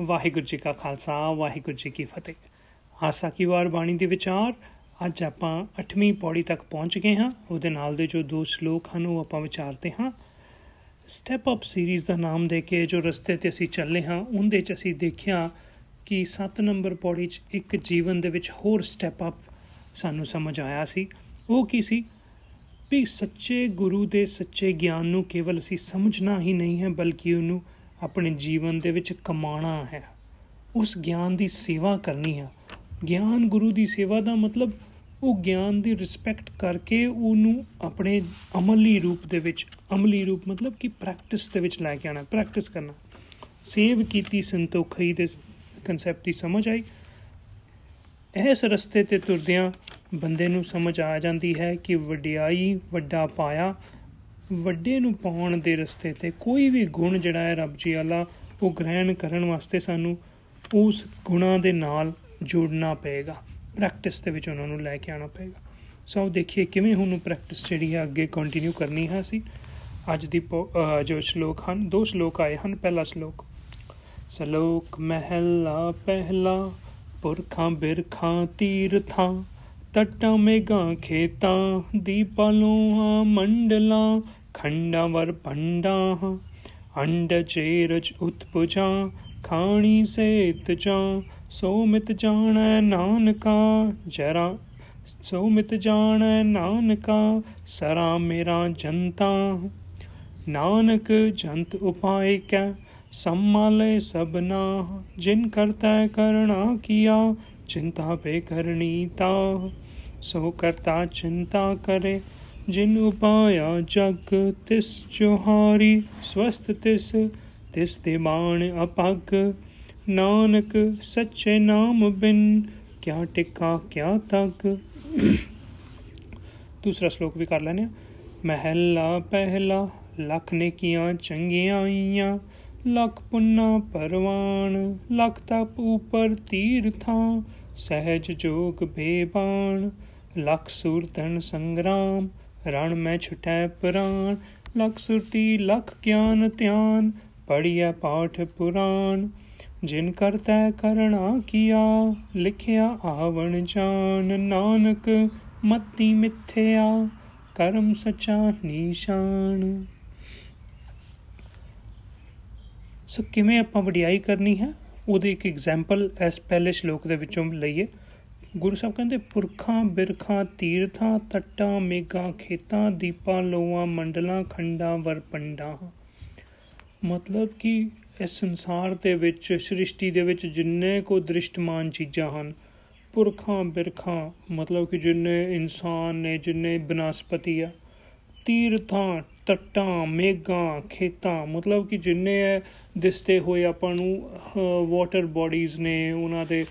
ਵਾਹਿਗੁਰੂ ਜੀ ਕਾ ਖਾਲਸਾ, ਵਾਹਿਗੁਰੂ ਜੀ ਕੀ ਫਤਿਹ। ਆਸਾ ਕੀ ਵਾਰ ਬਾਣੀ ਦੇ ਵਿਚਾਰ, ਅੱਜ ਆਪਾਂ 8ਵੀਂ ਪੌੜੀ ਤੱਕ ਪਹੁੰਚ ਗਏ ਹਾਂ। ਉਹਦੇ ਨਾਲ ਦੇ ਜੋ ਦੋ ਸ਼ਲੋਕ ਹਨ, ਉਹ ਆਪਾਂ ਵਿਚਾਰਦੇ ਹਾਂ। ਸਟੈਪ ਅਪ ਸੀਰੀਜ਼ ਦਾ ਨਾਮ ਦੇ ਕੇ ਜੋ ਰਸਤੇ ਤੇ ਅਸੀਂ ਚੱਲੇ ਹਾਂ, ਉਹਦੇ 'ਚ ਅਸੀਂ ਦੇਖਿਆ ਕਿ 7 ਨੰਬਰ ਪੌੜੀ 'ਚ ਇੱਕ ਜੀਵਨ ਦੇ ਵਿੱਚ ਹੋਰ ਸਟੈਪ ਅਪ ਸਾਨੂੰ ਸਮਝ ਆਇਆ ਸੀ। ਉਹ ਕੀ ਸੀ? ਵੀ ਸੱਚੇ ਗੁਰੂ ਦੇ ਸੱਚੇ ਗਿਆਨ ਨੂੰ ਕੇਵਲ ਅਸੀਂ ਸਮਝਣਾ ਹੀ ਨਹੀਂ ਹੈ, ਬਲਕਿ ਉਹਨੂੰ ਆਪਣੇ ਜੀਵਨ ਦੇ ਵਿੱਚ ਕਮਾਣਾ ਹੈ। ਉਸ ਗਿਆਨ ਦੀ ਸੇਵਾ ਕਰਨੀ ਹੈ ਗਿਆਨ ਗੁਰੂ ਦੀ ਸੇਵਾ ਦਾ ਮਤਲਬ ਉਹ ਗਿਆਨ ਦੀ ਰਿਸਪੈਕਟ ਕਰਕੇ ਉਹਨੂੰ ਆਪਣੇ ਅਮਲੀ ਰੂਪ ਦੇ ਵਿੱਚ, ਅਮਲੀ ਰੂਪ ਮਤਲਬ ਕਿ ਪ੍ਰੈਕਟਿਸ ਦੇ ਵਿੱਚ ਲੈ ਕੇ ਆਣਾ ਪ੍ਰੈਕਟਿਸ ਕਰਨਾ। ਸੇਵ ਕੀਤੀ ਸੰਤੋਖਈ ਦੇ ਕਨਸੈਪਟ ਦੀ ਸਮਝ ਆਈ। ਇਸ ਰਸਤੇ ਤੇ ਤੁਰਦਿਆਂ ਬੰਦੇ ਨੂੰ ਸਮਝ ਆ ਜਾਂਦੀ ਹੈ ਕਿ ਵਡਿਆਈ ਵੱਡਾ ਪਾਇਆ ਵੱਡੇ ਨੂੰ ਪਾਉਣ ਦੇ ਰਸਤੇ ਤੇ ਕੋਈ ਵੀ ਗੁਣ ਜਿਹੜਾ ਹੈ ਰੱਬ ਜੀ ਵਾਲਾ ਉਹ ਗ੍ਰਹਿਣ ਕਰਨ ਵਾਸਤੇ ਸਾਨੂੰ ਉਸ ਗੁਣਾ ਦੇ ਨਾਲ ਜੋੜਨਾ ਪਏਗਾ। ਪ੍ਰੈਕਟਿਸ ਦੇ ਵਿੱਚ ਉਹਨਾਂ ਨੂੰ ਲੈ ਕੇ ਆਉਣਾ ਪਏਗਾ। ਸੋ ਦੇਖੀਏ ਕਿਵੇਂ ਹੁਣ ਪ੍ਰੈਕਟਿਸ ਜਿਹੜੀ ਹੈ ਅੱਗੇ ਕੰਟੀਨਿਊ ਕਰਨੀ ਹੈ ਅਸੀਂ। ਅੱਜ ਦੀ ਜੋ ਸ਼ਲੋਕ ਹਨ, ਦੋ ਸ਼ਲੋਕ ਆਏ ਹਨ। ਪਹਿਲਾ ਸ਼ਲੋਕ ਸ਼ਲੋਕ ਮਹਿਲਾ ਪਹਿਲਾ, ਪੁਰਖਾਂ ਬਿਰਖਾਂ ਤੀਰਥਾਂ, ਤਟਾਂ ਮੇਗਾ ਖੇਤਾਂ, ਦੀਪਾਂ ਲੋਹਾਂ ਮੰਡਲਾਂ ਖੰਡਾਂ ਵਰ ਪੰਡਾਂ ਅੰਡ ਚੇਰਜ ਉਤਪੁਜਾਂ ਖਾਣੀ ਸੇਤ ਜਾਂ ਸੋ ਮਿਤ ਜਾਣੈ ਨਾਨਕਾ ਜਰਾ ਸੋ ਮਿਤ ਜਾਣੈ ਨਾਨਕਾ ਸਰਾ ਮੇਰਾ ਜਨਤਾ ਨਾਨਕ ਜੰਤ ਉਪਾਇ ਕੈ ਸੰਮਾਲੇ ਸਬਨਾ ਜਿਨ ਕਰਤਾ ਕਰਣਾ ਕੀਆ ਚਿੰਤਾ ਪੇ ਕਰਨੀ ਤਾ ਸੋ ਕਰਤਾ ਚਿੰਤਾ ਕਰੇ ਜਿਨ ਉਪਾਇਆ ਜਗ, ਤਿਸ ਜੋਹਾਰੀ ਸਵਸਤ ਤਿਸ ਤਿਸ ਤੇ ਬਾਣ ਅਪਗ। ਨਾਨਕ, ਸੱਚੇ ਨਾਮ ਬਿਨ ਕਿਆ ਟਿਕਾ, ਕਿਆ ਤੱਕ ਦੂਸਰਾ ਸ਼ਲੋਕ ਵੀ ਕਰ ਲੈਨੇ ਮਹਿਲਾ ਪਹਿਲਾ, ਲੱਖ ਨੇ ਕੀਆਂ ਚੰਗੀਆਂ ਆਈਆਂ। ਲੱਖ ਪੁੰਨਾ ਪਰਵਾਨ ਲੱਖ ਤਪ ਉਪਰ ਤੀਰਥਾਂ ਸਹਿਜ ਜੋਗ ਬੇਬਾਨ ਲੱਖ ਸੁਰਤਨ ਸੰਗਰਾਮ। ਰਣ ਮੈਂ ਛੁਟੈ ਪ੍ਰਾਨ ਲੱਖ ਸੁਰਤੀ, ਲੱਖ ਗਿਆਨ ਧਿਆਨ ਪੜਿਆ ਪਾਠ ਪੁਰਾਨ ਜਿਨ ਕਰਤਾ ਕਰਣਾ ਕੀਆ, ਲਿਖਿਆ ਆਵਣ ਜਾਨ। ਨਾਨਕ ਮਤੀ ਮਿੱਥਿਆ, ਕਰਮ ਸਚਾ ਨਿਸ਼ਾਨ। ਸੋ ਕਿਵੇਂ ਆਪਾਂ ਵਡਿਆਈ ਕਰਨੀ ਹੈ? ਉਹਦੇ ਇੱਕ ਐਗਜ਼ਾਮਪਲ ਇਸ ਪਹਿਲੇ ਸ਼ਲੋਕ ਦੇ ਵਿੱਚੋਂ ਲਈਏ। ਗੁਰੂ ਸਾਹਿਬ ਕਹਿੰਦੇ, ਪੁਰਖਾਂ, ਬਿਰਖਾਂ, ਤੀਰਥਾਂ, ਤੱਟਾਂ, ਮੇਗਾ, ਖੇਤਾਂ, ਦੀਪਾਂ ਲੋਆਂ ਮੰਡਲਾਂ, ਖੰਡਾਂ ਵਰਪੰਡਾਂ ਮਤਲਬ ਕਿ ਇਸ ਸੰਸਾਰ ਦੇ ਵਿੱਚ, ਸ੍ਰਿਸ਼ਟੀ ਦੇ ਵਿੱਚ ਜਿੰਨੇ ਕੋ ਦ੍ਰਿਸ਼ਟਮਾਨ ਚੀਜ਼ਾਂ ਹਨ, ਪੁਰਖਾਂ, ਬਿਰਖਾਂ, ਮਤਲਬ ਕਿ ਜਿੰਨੇ ਇਨਸਾਨ ਨੇ, ਜਿੰਨੇ ਬਨਸਪਤੀ ਆ, ਤੀਰਥਾਂ, ਤੱਟਾਂ, ਮੇਗਾਂ, ਖੇਤਾਂ, ਮਤਲਬ ਕਿ ਜਿੰਨੇ ਦਿਸਤੇ ਹੋਏ ਆਪਾਂ ਨੂੰ ਵਾਟਰ ਬਾਡੀਜ਼ ਨੇ, ਉਹਨਾਂ ਦੇ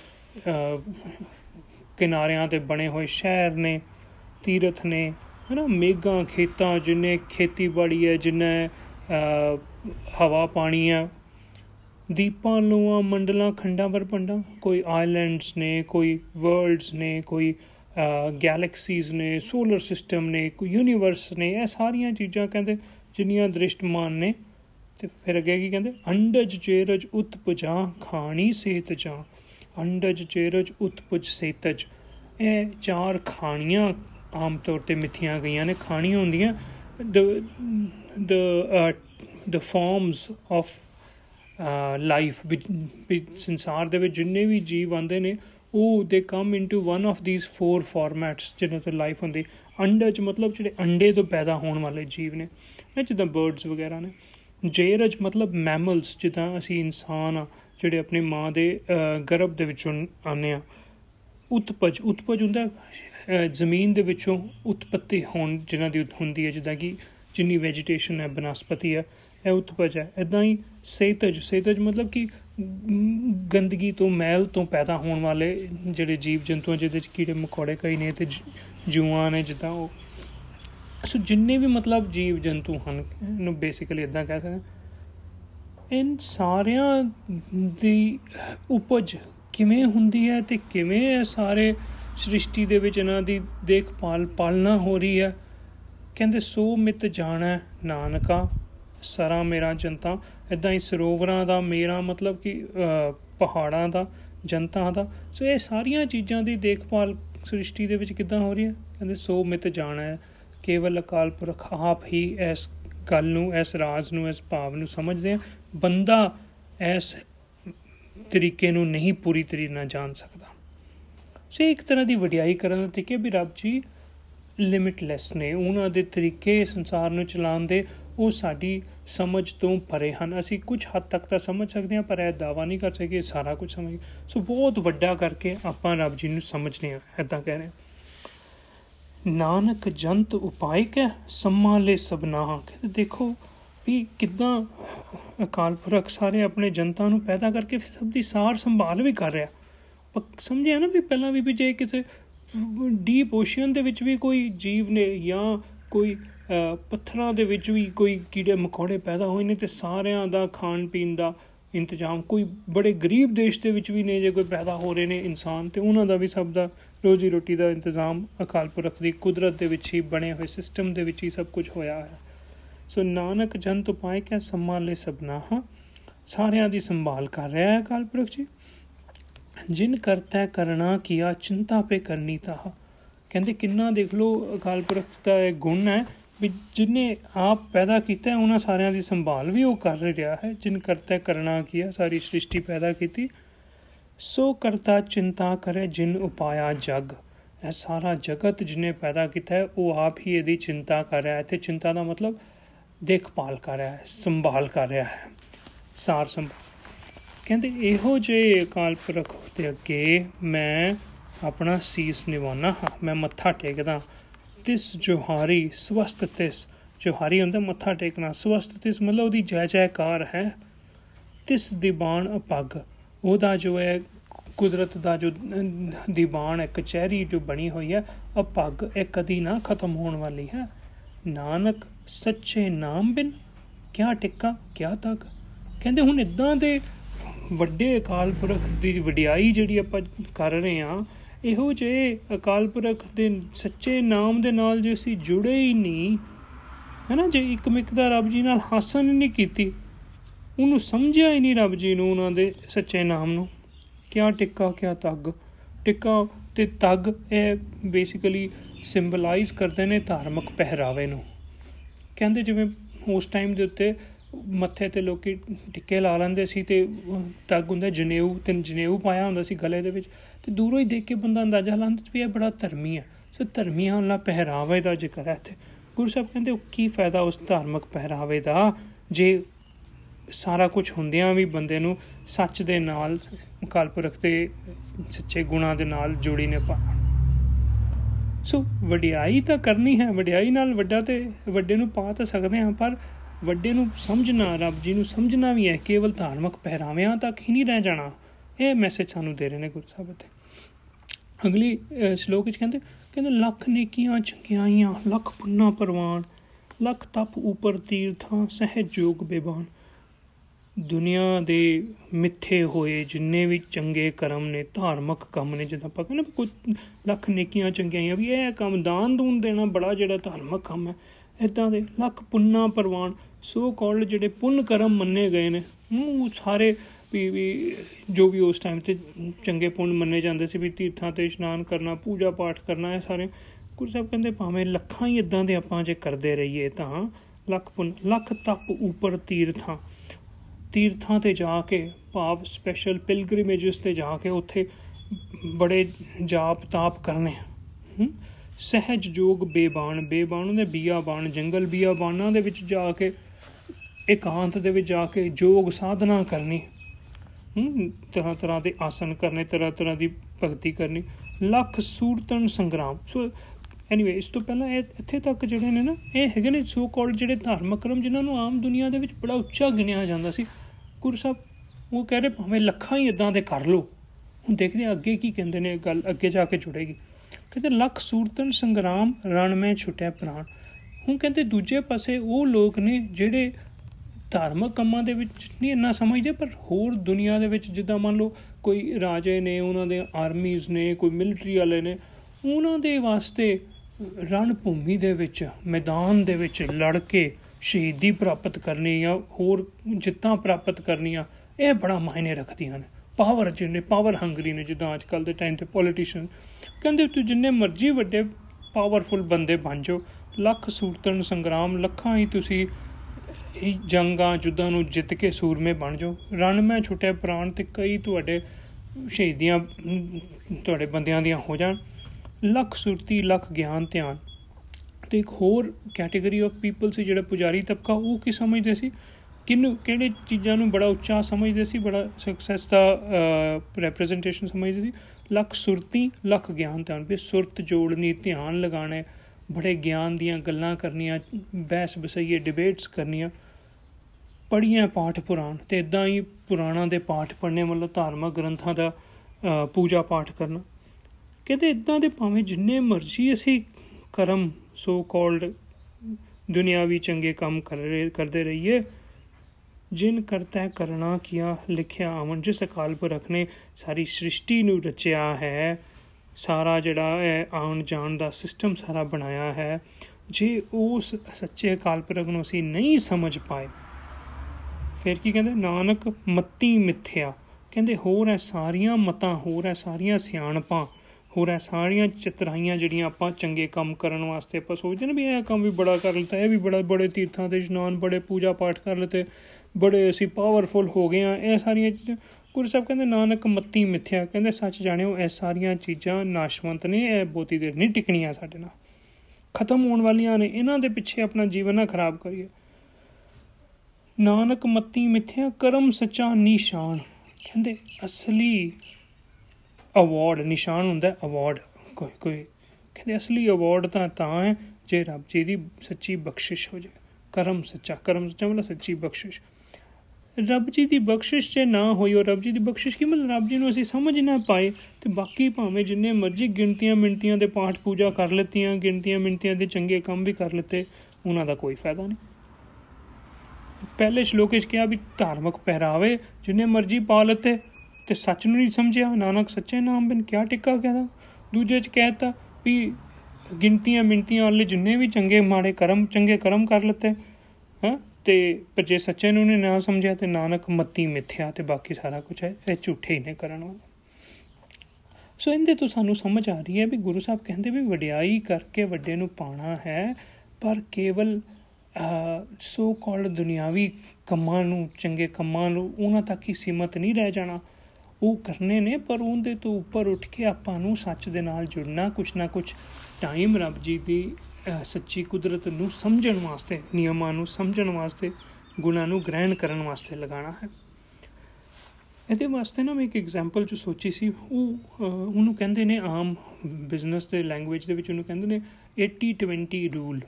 ਕਿਨਾਰਿਆਂ ਤੇ ਬਣੇ ਹੋਏ ਸ਼ਹਿਰ ਨੇ, ਤੀਰਥ ਨੇ, ਹਨਾ ਮੇਗਾਂ ਖੇਤਾਂ ਜਿੰਨੇ ਖੇਤੀਬਾੜੀ ਹੈ, ਜਿੰਨੇ ਹਵਾ ਪਾਣੀ ਹੈ, ਦੀਪਾਂ, ਲੋਆਂ, ਮੰਡਲਾਂ, ਖੰਡਾਂ ਵਰਪੰਡਾਂ ਕੋਈ ਆਈਲੈਂਡਸ ਨੇ, ਕੋਈ ਵਰਲਡਸ ਨੇ, ਕੋਈ ਗੈਲੈਕਸੀਜ਼ ਨੇ, ਸੋਲਰ ਸਿਸਟਮ ਨੇ, ਕੋਈ ਯੂਨੀਵਰਸ ਨੇ, ਇਹ ਸਾਰੀਆਂ ਚੀਜ਼ਾਂ ਕਹਿੰਦੇ ਜਿੰਨੀਆਂ ਦ੍ਰਿਸ਼ਟਮਾਨ ਨੇ, ਤੇ ਫਿਰ ਅੱਗੇ ਕੀ ਕਹਿੰਦੇ? ਅੰਡਜ ਚੇਰਜ ਉਤਪਜਾ, ਖਾਣੀ ਸੇਤ ਜਾਂ। ਅੰਡਜ, ਚੇਰਜ, ਉਤਪਜ, ਸੇਤਜ। ਇਹ ਚਾਰ ਖਾਣੀਆਂ ਆਮ ਤੌਰ ਤੇ ਮਿੱਥੀਆਂ ਗਈਆਂ ਨੇ। ਖਾਣੀਆਂ ਹੁੰਦੀਆਂ the the the forms of life ਵੀ ਸੰਸਾਰ ਦੇ ਵਿੱਚ ਜਿੰਨੇ ਵੀ ਜੀਵ ਆਉਂਦੇ ਨੇ, ਉਹ they come into one of these four formats ਜਿਹਨਾਂ ਤੋਂ ਲਾਈਫ ਹੁੰਦੀ। ਅੰਡਜ ਮਤਲਬ ਜਿਹੜੇ ਅੰਡੇ ਤੋਂ ਪੈਦਾ ਹੋਣ ਵਾਲੇ ਜੀਵ ਨੇ। ਜਿੱਦਾਂ ਬਰਡਸ ਵਗੈਰਾ ਨੇ। ਜੇਰਜ ਮਤਲਬ ਮੈਮਲਸ ਜਿੱਦਾਂ ਅਸੀਂ ਇਨਸਾਨ ਆ ਜਿਹੜੇ ਆਪਣੀ ਮਾਂ ਦੇ ਗਰਭ ਦੇ ਵਿੱਚੋਂ ਆਨੇ ਆ। ਉਤਪਜ ਉਤਪਜ ਹੁੰਦਾ ਜ਼ਮੀਨ ਦੇ ਵਿੱਚੋਂ ਉਤਪਤੀ ਹੋਣ, ਜਿਨ੍ਹਾਂ ਦੀ ਹੁੰਦੀ ਹੈ, ਜਿੱਦਾਂ ਕਿ ਜਿੰਨੀ ਵੈਜੀਟੇਸ਼ਨ ਹੈ, ਬਨਸਪਤੀ ਹੈ, ਇਹ ਉਤਪਜ ਹੈ। ਇਦਾਂ ਹੀ ਸੇਤਜ ਸੇਤਜ ਮਤਲਬ ਕਿ ਗੰਦਗੀ ਤੋਂ, ਮੈਲ ਤੋਂ ਪੈਦਾ ਹੋਣ ਵਾਲੇ ਜਿਹੜੇ ਜੀਵ ਜੰਤੂ ਜਿਹਦੇ ਵਿੱਚ ਕੀੜੇ ਮਕੌੜੇ ਕਈ ਨੇ ਤੇ ਜੂਆਂ ਨੇ, ਜਿੱਦਾਂ ਉਹ। ਸੋ ਜਿੰਨੇ ਵੀ ਮਤਲਬ ਜੀਵ ਜੰਤੂ ਹਨ ਨੂੰ ਬੇਸਿਕਲੀ ਇਦਾਂ ਕਹਿ ਸਕਦੇ ਇਨ ਸਾਰਿਆਂ ਦੀ ਉਪਜ ਕਿਵੇਂ ਹੁੰਦੀ ਹੈ ਤੇ ਕਿਵੇਂ ਇਹ ਸਾਰੇ ਸ੍ਰਿਸ਼ਟੀ ਦੇ ਵਿੱਚ ਇਹਨਾਂ ਦੀ ਦੇਖਭਾਲ ਪਾਲਣਾ ਹੋ ਰਹੀ ਹੈ? ਕਹਿੰਦੇ, ਸੋ ਮਿਤ ਜਾਣਾ ਨਾਨਕਾ, ਸਰਾ ਮੇਰਾ ਜਨਤਾ। ਇਦਾਂ ਹੀ ਸਰੋਵਰਾਂ ਦਾ, ਮੇਰਾ ਮਤਲਬ ਕਿ ਪਹਾੜਾਂ ਦਾ, ਜਨਤਾ ਦਾ। ਸੋ ਇਹ ਸਾਰੀਆਂ ਚੀਜ਼ਾਂ ਦੀ ਦੇਖਭਾਲ ਸ੍ਰਿਸ਼ਟੀ ਦੇ ਵਿੱਚ ਕਿੱਦਾਂ ਹੋ ਰਹੀ ਹੈ? ਕਹਿੰਦੇ, ਸੋ ਮਿਤ ਜਾਣਾ। ਹੈ ਕੇਵਲ ਅਕਾਲ ਪੁਰਖ ਆਪ ਹੀ ਇਸ ਗੱਲ ਨੂੰ, ਇਸ ਰਾਜ ਨੂੰ, ਇਸ ਭਾਵ ਨੂੰ ਸਮਝਦੇ ਆ। ਬੰਦਾ ਇਸ ਤਰੀਕੇ ਨੂੰ ਨਹੀਂ ਪੂਰੀ ਤਰੀਕੇ ਨਾਲ ਜਾਣ ਸਕਦਾ। ਸੋ ਇੱਕ ਤਰ੍ਹਾਂ ਦੀ ਵਡਿਆਈ ਕਰਨ ਦਾ ਤਰੀਕੇ ਵੀ ਰੱਬ ਜੀ ਲਿਮਿਟਲੈਸ ਨੇ। ਉਹਨਾਂ ਦੇ ਤਰੀਕੇ ਸੰਸਾਰ ਨੂੰ ਚਲਾਉਣ ਦੇ ਉਹ ਸਾਡੀ ਸਮਝ ਤੋਂ ਪਰੇ ਹਨ। ਅਸੀਂ ਕੁਝ ਹੱਦ ਤੱਕ ਤਾਂ ਸਮਝ ਸਕਦੇ ਹਾਂ, ਪਰ ਇਹ ਦਾਵਾ ਨਹੀਂ ਕਰ ਸਕਦੇ ਸਾਰਾ ਕੁਝ ਸਮਝ ਸੋ ਬਹੁਤ ਵੱਡਾ ਕਰਕੇ ਆਪਾਂ ਰੱਬ ਜੀ ਨੂੰ ਸਮਝਨੇ ਆ ਐਦਾਂ ਕਹਿ ਰਹੇ ਨਾਨਕ ਜੰਤ ਉਪਾਇ ਕੈ ਸੰਮਾਲੇ ਸਭਨਾ ਕਹਿੰਦੇ ਦੇਖੋ ਵੀ ਕਿਦਾਂ ਅਕਾਲ ਪੁਰਖ ਸਾਰੇ ਆਪਣੇ ਜਨਤਾ ਨੂੰ ਪੈਦਾ ਕਰਕੇ ਸਭ ਦੀ ਸਾਰ ਸੰਭਾਲ ਵੀ ਕਰ ਰਿਹਾ। ਪਰ ਸਮਝਿਆ ਨਾ ਵੀ ਪਹਿਲਾਂ ਵੀ ਵੀ ਜੇ ਕਿਤੇ ਡੀਪ ਓਸ਼ੀਅਨ ਦੇ ਵਿੱਚ ਵੀ ਕੋਈ ਜੀਵ ਨੇ ਜਾਂ ਕੋਈ ਪੱਥਰਾਂ ਦੇ ਵਿੱਚ ਵੀ ਕੋਈ ਕੀੜੇ ਮਕੌੜੇ ਪੈਦਾ ਹੋਏ ਨੇ ਤੇ ਸਾਰਿਆਂ ਦਾ ਖਾਣ ਪੀਣ ਦਾ ਇੰਤਜ਼ਾਮ, ਕੋਈ ਬੜੇ ਗਰੀਬ ਦੇਸ਼ ਦੇ ਵਿੱਚ ਵੀ ਨੇ ਜੇ ਕੋਈ ਪੈਦਾ ਹੋ ਰਹੇ ਨੇ ਇਨਸਾਨ, ਤੇ ਉਹਨਾਂ ਦਾ ਵੀ ਸਭ ਦਾ ਰੋਜ਼ੀ ਰੋਟੀ ਦਾ ਇੰਤਜ਼ਾਮ ਅਕਾਲ ਪੁਰਖ ਦੀ ਕੁਦਰਤ ਦੇ ਵਿੱਚ ਹੀ ਬਣੇ ਹੋਏ, ਸਿਸਟਮ ਦੇ ਵਿੱਚ ਹੀ ਸਭ ਕੁਝ ਹੋਇਆ ਹੈ। ਸੋ ਨਾਨਕ ਜਨ ਤੋਂ ਪਾਏ ਕਿ ਸੰਭਾਲੇ ਸਭਨਾ ਹਾਂ ਸਾਰਿਆਂ ਦੀ ਸੰਭਾਲ ਕਰ ਰਿਹਾ ਹੈ ਅਕਾਲ ਪੁਰਖ ਜੀ। ਜਿਨ ਕਰਤਾ ਕਰਨਾ ਕੀਆ, ਚਿੰਤਾ ਪੇ ਕਰਨੀ ਤਾ ਕਹਿੰਦੇ ਕਿੰਨਾ ਦੇਖ ਲੋ ਅਕਾਲ ਪੁਰਖ ਦਾ ਇਹ ਗੁਣ ਹੈ ਵੀ ਜਿਨੇ ਆਪ ਪੈਦਾ ਕੀਤਾ ਉਹਨਾਂ ਸਾਰਿਆਂ ਦੀ ਸੰਭਾਲ ਵੀ ਉਹ ਕਰ ਰਿਹਾ ਹੈ। ਜਿਨ ਕਰਤਾ ਕਰਨਾ ਕੀਆ, ਸਾਰੀ ਸ੍ਰਿਸ਼ਟੀ ਪੈਦਾ ਕੀਤੀ। ਸੋ ਕਰਤਾ ਚਿੰਤਾ ਕਰੇ ਜਿਨ ਉਪਾਇਆ ਜਗ। ਇਹ ਸਾਰਾ ਜਗਤ ਜਿਨੇ ਪੈਦਾ ਕੀਤਾ ਹੈ, ਉਹ ਆਪ ਹੀ ਇਹਦੀ ਚਿੰਤਾ ਕਰ ਰਿਹਾ ਹੈ। ਤੇ ਚਿੰਤਾ ਦਾ ਮਤਲਬ ਦੇਖਭਾਲ ਕਰ ਰਿਹਾ ਹੈ, ਸੰਭਾਲ ਕਰ ਰਿਹਾ ਹੈ, ਸਾਰ ਸੰਭਾਲ। ਕਹਿੰਦੇ ਇਹੋ ਜੇ ਅਕਾਲ ਪੁਰਖ ਦੇ ਅੱਗੇ ਮੈਂ ਆਪਣਾ ਸੀਸ ਨਿਵਾਉਣਾ ਹਾਂ। ਮੈਂ ਮੱਥਾ ਟੇਕਦਾ, ਤਿਸ ਜੋਹਾਰੀ ਸਵਸਤ ਤਿਸ, ਜੋਹਾਰੀ ਹੁੰਦਾ ਮੱਥਾ ਟੇਕਣਾ ਸਵਸਤ ਤਿਸ ਮਤਲਬ ਉਹਦੀ ਜੈ ਜੈਕਾਰ ਹੈ। ਤਿਸ ਦੀਵਾਨ ਅਪਗ, ਉਹਦਾ ਜੋ ਹੈ ਕੁਦਰਤ ਦਾ ਜੋ ਦੀਵਾਨ ਹੈ, ਕਚਹਿਰੀ ਜੋ ਬਣੀ ਹੋਈ ਹੈ, ਅਪਗ, ਇਹ ਕਦੀ ਨਾ ਖਤਮ ਹੋਣ ਵਾਲੀ ਹੈ। ਨਾਨਕ ਸੱਚੇ ਨਾਮ ਬਿਨ ਕਿਆ ਟਿੱਕਾ, ਕਿਆ ਤੱਕ। ਕਹਿੰਦੇ ਹੁਣ ਇਦਾਂ ਦੇ ਵੱਡੇ ਅਕਾਲ ਪੁਰਖ ਦੀ ਵਡਿਆਈ ਜਿਹੜੀ ਆਪਾਂ ਕਰ ਰਹੇ ਆ ਇਹੋ ਜੇ ਅਕਾਲ ਪੁਰਖ ਦੇ ਸੱਚੇ ਨਾਮ ਦੇ ਨਾਲ ਜੇ ਅਸੀਂ ਜੁੜੇ ਹੀ ਨਹੀਂ, ਹੈਨਾ, ਜੇ ਇੱਕ ਮਿਕ ਦਾ ਰੱਬ ਜੀ ਨਾਲ ਹਾਸਨ ਨਹੀਂ ਕੀਤੀ, ਉਹਨੂੰ ਸਮਝਿਆ ਹੀ ਨਹੀਂ ਰੱਬ ਜੀ ਨੂੰ ਉਹਨਾਂ ਦੇ ਸੱਚੇ ਨਾਮ ਨੂੰ। ਕਿਆ ਟਿੱਕਾ, ਕਿਆ ਤੱਗ। ਟਿੱਕਾ ਤੇ ਤੱਗ ਇਹ ਬੇਸਿਕਲੀ ਸਿੰਬਲਾਈਜ਼ ਕਰਦੇ ਨੇ ਧਾਰਮਿਕ ਪਹਿਰਾਵੇ ਨੂੰ। ਕਹਿੰਦੇ ਜਿਵੇਂ ਉਸ ਟਾਈਮ ਦੇ ਉੱਤੇ ਮੱਥੇ ਤੇ ਲੋਕੀ ਟਿੱਕੇ ਲਾ ਲੈਂਦੇ ਸੀ ਤੇ ਤੱਗ ਹੁੰਦਾ ਜਨੇਊ ਤੇ ਜਨੇਊ ਪਾਇਆ ਹੁੰਦਾ ਸੀ ਗਲੇ ਦੇ ਵਿੱਚ ਤੇ ਦੂਰੋਂ ਹੀ ਦੇਖ ਕੇ ਬੰਦਾ ਅੰਦਾਜ਼ਾ ਲਾਉਂਦਾ ਵੀ ਇਹ ਬੜਾ ਧਰਮੀ ਹੈ। ਸੋ ਧਰਮੀਆਂ ਵਾਲਾ ਪਹਿਰਾਵੇ ਦਾ ਜ਼ਿਕਰ ਹੈ ਇੱਥੇ। ਗੁਰੂ ਸਾਹਿਬ ਕਹਿੰਦੇ ਕੀ ਫਾਇਦਾ ਉਸ ਧਾਰਮਿਕ ਪਹਿਰਾਵੇ ਦਾ? ਜੇ ਸਾਰਾ ਕੁਝ ਹੁੰਦਿਆਂ ਵੀ ਬੰਦੇ ਨੂੰ ਸੱਚ ਦੇ ਨਾਲ, ਕਾਲਪੁਰਖ ਤੇ ਸੱਚੇ ਗੁਣਾ ਦੇ ਨਾਲ ਜੋੜੀ ਨੇ ਪਾ ਸੋ ਵਡਿਆਈ ਤਾਂ ਕਰਨੀ ਹੈ, ਵਡਿਆਈ ਨਾਲ ਵੱਡਾ ਤੇ ਵੱਡੇ ਨੂੰ ਪਾ ਤਾਂ ਸਕਦੇ ਹਾਂ, ਪਰ ਵੱਡੇ ਨੂੰ ਸਮਝਣਾ, ਰੱਬ ਜੀ ਨੂੰ ਸਮਝਣਾ ਵੀ ਹੈ, ਕੇਵਲ ਧਾਰਮਿਕ ਪਹਿਰਾਵਿਆਂ ਤੱਕ ਹੀ ਨਹੀਂ ਰਹਿ ਜਾਣਾ। ਇਹ ਮੈਸੇਜ ਸਾਨੂੰ ਦੇ ਰਹੇ ਨੇ ਗੁਰੂ ਸਾਹਿਬ ਤੇ ਅਗਲੀ ਸ਼ਲੋਕ ਵਿੱਚ ਕਹਿੰਦੇ ਕਹਿੰਦੇ, ਲੱਖ ਨੇਕੀਆਂ ਚੰਗਿਆਈਆਂ, ਲੱਖ ਪੁੰਨਾ ਪਰਵਾਨ, ਲੱਖ ਤਪ ਉਪਰ ਤੀਰਥਾਂ, ਸਹਿਜ ਜੋਗ ਬੇਬਾਨ। ਦੁਨੀਆ ਦੇ ਮਿੱਥੇ ਹੋਏ ਜਿੰਨੇ ਵੀ ਚੰਗੇ ਕਰਮ ਨੇ, ਧਾਰਮਿਕ ਕੰਮ ਨੇ, ਜਿੱਦਾਂ ਆਪਾਂ ਕਹਿੰਦੇ ਕੋਈ ਲੱਖ ਨੇਕੀਆਂ ਚੰਗਿਆਈਆਂ ਵੀ, ਇਹ ਕੰਮ ਦਾਨ ਦੂਨ ਦੇਣਾ ਬੜਾ ਜਿਹੜਾ ਧਾਰਮਿਕ ਕੰਮ ਹੈ। ਇਦਾਂ ਦੇ ਲੱਖ ਪੁੰਨਾ ਪਰਵਾਨ, ਸੋ ਕਾਲਡ ਜਿਹੜੇ ਪੁੰਨ ਕਰਮ ਮੰਨੇ ਗਏ ਨੇ ਉਹ ਸਾਰੇ ਵੀ ਵੀ ਜੋ ਵੀ ਉਸ ਟਾਈਮ ਤੇ ਚੰਗੇ ਪੁੰਨ ਮੰਨੇ ਜਾਂਦੇ ਸੀ ਵੀ ਤੀਰਥਾਂ ਤੇ ਇਸ਼ਨਾਨ ਕਰਨਾ, ਪੂਜਾ ਪਾਠ ਕਰਨਾ, ਇਹ ਸਾਰੇ ਗੁਰੂ ਸਾਹਿਬ ਕਹਿੰਦੇ ਭਾਵੇਂ ਲੱਖਾਂ ਹੀ ਇਦਾਂ ਦੇ ਆਪਾਂ ਜੇ ਕਰਦੇ ਰਹੀਏ ਤਾਂ ਲੱਖ ਪੁੰਨ, ਲੱਖ ਤਪ ਉੱਪਰ ਤੀਰਥਾਂ ਤੀਰਥਾਂ ਤੇ ਜਾ ਕੇ, ਭਾਵ ਸਪੈਸ਼ਲ ਪਿਲਗ੍ਰਿਮੇਜਸ ਤੇ ਜਾ ਕੇ ਉੱਥੇ ਬੜੇ ਜਾਪ ਤਾਪ ਕਰਨੇ ਸਹਿਜ ਜੋਗ ਬੇਬਾਨ ਬੇਬਾਨ ਦੇ ਬੀਆ ਬਾਣ, ਜੰਗਲ ਬੀਆ ਬਾਣਾਂ ਦੇ ਵਿੱਚ ਜਾ ਕੇ, ਇਕਾਂਤ ਦੇ ਵਿੱਚ ਜਾ ਕੇ ਜੋਗ ਸਾਧਨਾ ਕਰਨੀ। ਤਰ੍ਹਾਂ ਤਰ੍ਹਾਂ ਦੇ ਆਸਨ ਕਰਨੇ, ਤਰ੍ਹਾਂ ਤਰ੍ਹਾਂ ਦੀ ਭਗਤੀ ਕਰਨੀ। ਲੱਖ ਸੂਰਤਨ ਸੰਗਰਾਮ। ਸੋ ਐਨੀਵੇ ਇਸ ਤੋਂ ਪਹਿਲਾਂ ਇੱਥੇ ਤੱਕ ਜਿਹੜੇ ਨੇ ਨਾ, ਇਹ ਹੈਗੇ ਨੇ ਸੋ ਕਾਲਡ ਜਿਹੜੇ ਧਾਰਮਿਕ ਕਰਮ ਜਿਨ੍ਹਾਂ ਨੂੰ ਆਮ ਦੁਨੀਆ ਦੇ ਵਿੱਚ ਬੜਾ ਉੱਚਾ ਗਿਣਿਆ ਜਾਂਦਾ ਸੀ। ਗੁਰੂ ਸਾਹਿਬ, ਉਹ ਕਹਿ ਰਹੇ, ਭਾਵੇਂ ਲੱਖਾਂ ਹੀ ਇਦਾਂ ਦੇ ਕਰ ਲੋ ਹੁਣ ਦੇਖਦੇ ਆ ਅੱਗੇ ਕੀ ਕਹਿੰਦੇ ਨੇ ਗੱਲ, ਅੱਗੇ ਜਾ ਕੇ ਜੁੜੇਗੀ। ਕਹਿੰਦੇ, ਲੱਖ ਸੂਰਤਨ ਸੰਗਰਾਮ ਰਣ ਮੈਂ ਛੁੱਟਿਆ ਪ੍ਰਾਣ। ਹੁਣ ਕਹਿੰਦੇ, ਦੂਜੇ ਪਾਸੇ ਉਹ ਲੋਕ ਨੇ ਜਿਹੜੇ ਧਾਰਮਿਕ ਕੰਮਾਂ ਦੇ ਵਿੱਚ ਨਹੀਂ ਇੰਨਾ ਸਮਝਦੇ, ਪਰ ਹੋਰ ਦੁਨੀਆ ਦੇ ਵਿੱਚ ਜਿੱਦਾਂ ਮੰਨ ਲਓ, ਕੋਈ ਰਾਜੇ ਨੇ, ਉਹਨਾਂ ਦੇ ਆਰਮੀਜ਼ ਨੇ, ਕੋਈ ਮਿਲਟਰੀ ਵਾਲੇ ਨੇ, ਉਹਨਾਂ ਦੇ ਵਾਸਤੇ ਰਣ ਭੂਮੀ ਦੇ ਵਿੱਚ, ਮੈਦਾਨ ਦੇ ਵਿੱਚ ਲੜ ਕੇ ਸ਼ਹੀਦੀ ਪ੍ਰਾਪਤ ਕਰਨੀ ਜਾਂ ਹੋਰ ਜਿੱਤਾਂ ਪ੍ਰਾਪਤ ਕਰਨੀਆਂ, ਇਹ ਬੜਾ ਮਾਇਨੇ ਰੱਖਦੀਆਂ ਨੇ। ਪਾਵਰ ਜਿਹਨੇ ਪਾਵਰ ਹੰਗਰੀ ਨੇ, ਜਿੱਦਾਂ ਅੱਜ ਕੱਲ ਦੇ ਟਾਈਮ ਤੇ ਪੋਲੀਟੀਸ਼ੀਅਨ ਕਹਿੰਦੇ, ਤੂੰ ਜਿੰਨੇ ਮਰਜ਼ੀ ਵੱਡੇ ਪਾਵਰਫੁਲ ਬੰਦੇ ਬਣ ਜਾਓ। ਲੱਖ ਸੂਰਤਨ ਸੰਗਰਾਮ, ਲੱਖਾਂ ਹੀ ਤੁਸੀਂ ਇਹ ਜੰਗਾਂ ਜੁੱਦਾਂ ਨੂੰ ਜਿੱਤ ਕੇ ਸੂਰਮੇ ਬਣ ਜਾਓ। ਰਣ ਮੈਂ ਛੁੱਟੇ ਪ੍ਰਾਣ ਤੇ ਕਈ ਤੁਹਾਡੇ ਸ਼ਹੀਦੀਆਂ, ਤੁਹਾਡੇ ਬੰਦਿਆਂ ਦੀਆਂ ਹੋ ਜਾਣ। ਲੱਖ ਸੁਰਤੀ, ਲੱਖ ਗਿਆਨ, ਧਿਆਨ। ਤੇ ਇੱਕ ਹੋਰ ਕੈਟਾਗਰੀ ਆਫ ਪੀਪਲ ਸੀ ਜਿਹੜਾ ਪੁਜਾਰੀ ਤਬਕਾ, ਉਹ ਕੀ ਸਮਝਦੇ ਸੀ? ਕਿੰਨੂੰ ਕਿਹੜੇ ਚੀਜ਼ਾਂ ਨੂੰ ਬੜਾ ਉੱਚਾ ਸਮਝਦੇ ਸੀ? ਬੜਾ ਸਕਸੈਸ ਦਾ ਰਿਪਰੈਜ਼ੈਂਟੇਸ਼ਨ ਸਮਝਦੇ ਸੀ? ਲੱਖ ਸੁਰਤੀ, ਲੱਖ ਗਿਆਨ ਧਿਆਨ ਵੀ ਸੁਰਤ ਜੋੜਨੀ, ਧਿਆਨ ਲਗਾਣਾ ਬੜੇ ਗਿਆਨ ਦੀਆਂ ਗੱਲਾਂ ਕਰਨੀਆਂ, ਬਹਿਸ ਬਸਈਏ ਡਿਬੇਟਸ ਕਰਨੀਆਂ। ਪੜੀਆਂ ਪਾਠ ਪੁਰਾਣ ਤੇ ਇਦਾਂ ਹੀ ਪੁਰਾਣਾਂ ਦੇ ਪਾਠ ਪੜਨੇ ਮਤਲਬ ਧਾਰਮਿਕ ਗ੍ਰੰਥਾਂ ਦਾ ਪੂਜਾ ਪਾਠ ਕਰਨਾ। ਕਹਿੰਦੇ ਇਦਾਂ ਦੇ ਭਾਵੇਂ ਜਿੰਨੇ ਮਰਜ਼ੀ ਅਸੀਂ ਕਰਮ ਸੋ ਕਾਲਡ ਦੁਨਿਆਵੀ ਚੰਗੇ ਕੰਮ ਕਰ ਰਹੇ, ਕਰਦੇ ਰਹੀਏ। ਜਿਨ ਕਰਤਾ ਕਰਨਾ ਕੀਆ, ਲਿਖਿਆ ਆਵਨ ਜਿਸ ਅਕਾਲ ਪੁਰਖ ਨੇ ਸਾਰੀ ਸ੍ਰਿਸ਼ਟੀ ਨੂੰ ਰਚਿਆ ਹੈ, ਸਾਰਾ ਜਿਹੜਾ ਹੈ, ਆਉਣ ਜਾਣ ਦਾ ਸਿਸਟਮ ਸਾਰਾ ਬਣਾਇਆ ਹੈ। ਜੇ ਉਸ ਸੱਚੇ ਅਕਾਲ ਪੁਰਖ ਨੂੰ ਅਸੀਂ ਨਹੀਂ ਸਮਝ ਪਾਏ, ਫਿਰ ਕੀ ਕਹਿੰਦੇ? ਨਾਨਕ ਮੱਤੀ ਮਿੱਥਿਆ। ਕਹਿੰਦੇ, ਹੋਰ ਐ ਸਾਰੀਆਂ ਮਤਾਂ, ਹੋਰ ਐ ਸਾਰੀਆਂ ਸਿਆਣਪਾਂ। ਹੋਰ ਐ ਸਾਰੀਆਂ ਚਤਰਾਈਆਂ ਜਿਹੜੀਆਂ ਆਪਾਂ ਚੰਗੇ ਕੰਮ ਕਰਨ ਵਾਸਤੇ ਆਪਾਂ ਸੋਚਦੇ ਨੇ ਵੀ ਇਹ ਕੰਮ ਵੀ ਬੜਾ ਕਰ ਲਤਾ, ਇਹ ਵੀ ਬੜਾ, ਬੜੇ ਤੀਰਥਾਂ ਤੇ ਇਸ਼ਨਾਨ, ਬੜੇ ਪੂਜਾ ਪਾਠ ਕਰ ਲਤੇ, ਬੜੇ ਅਸੀਂ ਪਾਵਰਫੁਲ ਹੋ ਗਏ ਆ ਇਹ ਸਾਰੀਆਂ ਚੀਜ਼ਾਂ। ਗੁਰੂ ਸਾਹਿਬ ਕਹਿੰਦੇ, ਨਾਨਕ ਮੱਤੀ ਮਿੱਥਿਆ। ਕਹਿੰਦੇ, ਸੱਚ ਜਾਣਿਓ, ਇਹ ਸਾਰੀਆਂ ਚੀਜ਼ਾਂ ਨਾਸ਼ਵੰਤ ਨੇ, ਇਹ ਬਹੁਤੀ ਦੇਰ ਨਹੀਂ ਟਿਕਣੀਆਂ ਸਾਡੇ ਨਾਲ। ਖਤਮ ਹੋਣ ਵਾਲੀਆਂ ਨੇ, ਇਹਨਾਂ ਦੇ ਪਿੱਛੇ ਆਪਣਾ ਜੀਵਨ ਨਾ ਖਰਾਬ ਕਰੀਏ। ਨਾਨਕ ਮੱਤੀ ਮਿੱਥਿਆ, ਕਰਮ ਸੱਚਾ ਨਿਸ਼ਾਨ। ਕਹਿੰਦੇ, ਅਸਲੀ ਅਵਾਰਡ ਨਿਸ਼ਾਨ ਹੁੰਦਾ ਅਵਾਰਡ ਕੋਈ ਕੋਈ ਕਹਿੰਦੇ ਅਸਲੀ ਅਵਾਰਡ ਤਾਂ ਤਾਂ ਹੈ ਜੇ ਰੱਬ ਜੀ ਦੀ ਸੱਚੀ ਬਖਸ਼ਿਸ਼ ਹੋ ਜਾਏ। ਕਰਮ ਸੱਚਾ ਕਰਮ ਸੱਚਾ ਮਤਲਬ ਸੱਚੀ ਬਖਸ਼ਿਸ਼। ਰੱਬ ਜੀ ਦੀ ਬਖਸ਼ਿਸ਼ ਜੇ ਨਾ ਹੋਈ, ਉਹ ਰੱਬ ਜੀ ਦੀ ਬਖਸ਼ਿਸ਼ ਕੀ ਮਤਲਬ? ਰੱਬ ਜੀ ਨੂੰ ਅਸੀਂ ਸਮਝ ਨਾ ਪਾਏ ਤੇ ਬਾਕੀ ਭਾਵੇਂ ਜਿੰਨੇ ਮਰਜ਼ੀ ਗਿਣਤੀਆਂ ਮਿੰਟੀਆਂ ਦੇ ਪਾਠ ਪੂਜਾ ਕਰ ਲਤੀਆਂ, ਗਿਣਤੀਆਂ ਮਿੰਟੀਆਂ ਦੇ ਚੰਗੇ ਕੰਮ ਵੀ ਕਰ ਲਤੇ, ਉਹਨਾਂ ਦਾ ਕੋਈ ਫਾਇਦਾ ਨਹੀਂ। ਪਹਿਲੇ ਸ਼ਲੋਕ ਵਿੱਚ ਕਿਹਾ ਵੀ ਧਾਰਮਿਕ ਪਹਿਰਾਵੇ ਜਿੰਨੇ ਮਰਜ਼ੀ ਪਾ ਲਤੇ ਤੇ ਸੱਚ ਨੂੰ ਨਹੀਂ ਸਮਝਿਆ, ਨਾਨਕ ਸੱਚੇ ਨਾਮ ਬਿਨ ਕਿਆ ਟਿੱਕਾ ਕਹਦਾ? ਦੂਜੇ ਚ ਕਹਿਤਾ ਵੀ ਗਿਣਤੀਆਂ ਮਿੰਟੀਆਂ ਵਾਲੇ ਜਿੰਨੇ ਵੀ ਚੰਗੇ ਮਾੜੇ ਕਰਮ, ਚੰਗੇ ਕਰਮ ਕਰ ਲਤੇ, ਹਾਂ? ਤੇ ਪਰ ਜੇ ਸੱਚੇ ਨੂੰ ਨੇ ਨਾ ਸਮਝਿਆ ਤੇ ਨਾਨਕ ਮੱਤੀ ਮਿੱਥਿਆ ਤੇ ਬਾਕੀ ਸਾਰਾ ਕੁਝ ਹੈ, ਇਹ ਝੂਠੇ ਹੀ ਨੇ ਕਰਨ ਵਾਲਾ। ਸੋ ਇਹਦੇ ਤੋਂ ਸਾਨੂੰ ਸਮਝ ਆ ਰਹੀ ਹੈ ਵੀ ਗੁਰੂ ਸਾਹਿਬ ਕਹਿੰਦੇ ਵੀ ਵਡਿਆਈ ਕਰਕੇ ਵੱਡੇ ਨੂੰ ਪਾਣਾ ਹੈ, ਪਰ ਕੇਵਲ ਸੋ ਕਾਲਡ ਦੁਨਿਆਵੀ ਕੰਮਾਂ ਨੂੰ, ਚੰਗੇ ਕੰਮਾਂ ਨੂੰ, ਉਹਨਾਂ ਤੱਕ ਹੀ ਸੀਮਤ ਨਹੀਂ ਰਹਿ ਜਾਣਾ। ਉਹ ਕਰਨੇ ਨੇ, ਪਰ ਉਹਦੇ ਤੋਂ ਉੱਪਰ ਉੱਠ ਕੇ ਆਪਾਂ ਨੂੰ ਸੱਚ ਦੇ ਨਾਲ ਜੁੜਨਾ, ਕੁਛ ਨਾ ਕੁਛ ਟਾਈਮ ਰੱਬ ਜੀ ਦੀ ਸੱਚੀ ਕੁਦਰਤ ਨੂੰ ਸਮਝਣ ਵਾਸਤੇ, ਨਿਯਮਾਂ ਨੂੰ ਸਮਝਣ ਵਾਸਤੇ, ਗੁਣਾਂ ਨੂੰ ਗ੍ਰਹਿਣ ਕਰਨ ਵਾਸਤੇ ਲਗਾਉਣਾ ਹੈ। ਇਹਦੇ ਵਾਸਤੇ ਨਾ ਮੈਂ ਇੱਕ ਐਗਜ਼ਾਮਪਲ ਜੋ ਸੋਚੀ ਸੀ, ਉਹ ਉਹਨੂੰ ਕਹਿੰਦੇ ਨੇ ਆਮ ਬਿਜ਼ਨਸ ਦੇ ਲੈਂਗੁਏਜ ਦੇ ਵਿੱਚ ਉਹਨੂੰ ਕਹਿੰਦੇ ਨੇ 80 20 ਰੂਲ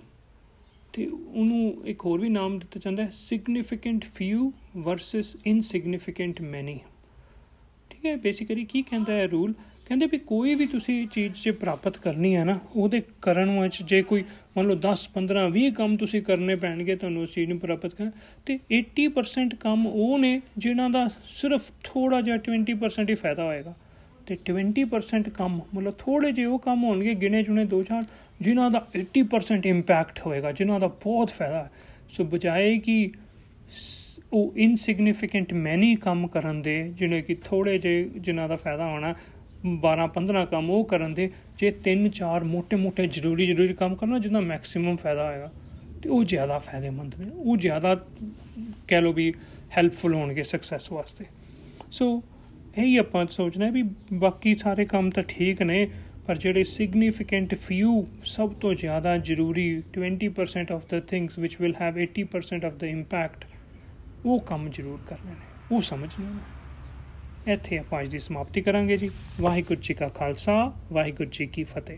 ਤੇ ਉਹਨੂੰ ਇੱਕ ਹੋਰ ਵੀ ਨਾਮ ਦਿੱਤਾ ਜਾਂਦਾ ਹੈ significant few versus insignificant many ਠੀਕ ਹੈ ਬੇਸਿਕਲੀ ਕੀ ਕਹਿੰਦਾ ਹੈ ਰੂਲ ਕਹਿੰਦੇ ਵੀ ਕੋਈ ਵੀ ਤੁਸੀਂ ਚੀਜ਼ ਜੇ ਪ੍ਰਾਪਤ ਕਰਨੀ ਹੈ ਨਾ, ਉਹਦੇ ਕਰਨ ਵਿੱਚ ਜੇ ਕੋਈ ਮੰਨ ਲਓ 10 15 20 ਕੰਮ ਤੁਸੀਂ ਕਰਨੇ ਪੈਣਗੇ, ਤੁਹਾਨੂੰ ਉਸ ਚੀਜ਼ ਨੂੰ ਪ੍ਰਾਪਤ ਕਰਨ, ਤੇ 80% ਕੰਮ ਉਹ ਨੇ ਜਿਨ੍ਹਾਂ ਦਾ ਸਿਰਫ ਥੋੜਾ ਜਿਹਾ 20% ਹੀ ਫਾਇਦਾ ਹੋਏਗਾ। ਤੇ 20% ਕੰਮ, ਮਤਲਬ ਥੋੜੇ ਜਿਹੇ ਉਹ ਕੰਮ ਹੋਣਗੇ, ਗਿਣੇ ਚੁਣੇ ਦੋ ਚਾਰ, ਜਿਨ੍ਹਾਂ ਦਾ 80% ਇੰਪੈਕਟ ਹੋਏਗਾ, ਜਿਨ੍ਹਾਂ ਦਾ ਬਹੁਤ ਫਾਇਦਾ ਸੋ ਬਜਾਏ ਕਿ ਉਹ ਇਨਸਿਗਨੀਫੀਕੈਂਟ ਮੈਨੀ ਕੰਮ ਕਰਨ ਦੇ ਜਿਹੜੇ ਕਿ ਥੋੜੇ ਜੇ ਜਿਨ੍ਹਾਂ ਦਾ ਫਾਇਦਾ ਹੋਣਾ 12 15 ਕੰਮ ਉਹ ਕਰਨ ਦੇ, ਜੇ 3 4 ਮੋٹے-ਮੋٹے ਜ਼ਰੂਰੀ ਜ਼ਰੂਰੀ ਕੰਮ ਕਰਨਾ, ਜਿਹਦਾ ਮੈਕਸਿਮਮ ਫਾਇਦਾ ਹੋਏਗਾ, ਤੇ ਉਹ ਜ਼ਿਆਦਾ ਫਾਇਦੇਮੰਦ ਨੇ। ਉਹ ਜ਼ਿਆਦਾ ਕਹਿ ਲੋ ਵੀ ਹੈਲਪਫੁਲ ਹੋਣਗੇ ਸਕਸੈਸ ਵਾਸਤੇ। ਸੋ ਇਹ ਹੀ ਆਪਾਂ ਸੋਚਣਾ ਵੀ ਬਾਕੀ ਸਾਰੇ ਕੰਮ ਤਾਂ ਠੀਕ ਨੇ, ਪਰ ਜਿਹੜੇ ਸਿਗਨੀਫੀਕੈਂਟ ਫਿਊ ਸਭ ਤੋਂ ਜ਼ਿਆਦਾ ਜ਼ਰੂਰੀ 20% of the things which will have 80% of the impact ਉਹ ਕੰਮ ਜ਼ਰੂਰ ਕਰਨੇ ਨੇ, ਉਹ ਸਮਝਣਾ ਇੱਥੇ ਆਪਾਂ ਅੱਜ ਦੀ ਸਮਾਪਤੀ ਕਰਾਂਗੇ ਜੀ। ਵਾਹਿਗੁਰੂ ਜੀ ਕਾ ਖਾਲਸਾ, ਵਾਹਿਗੁਰੂ ਜੀ ਕੀ ਫਤਿਹ।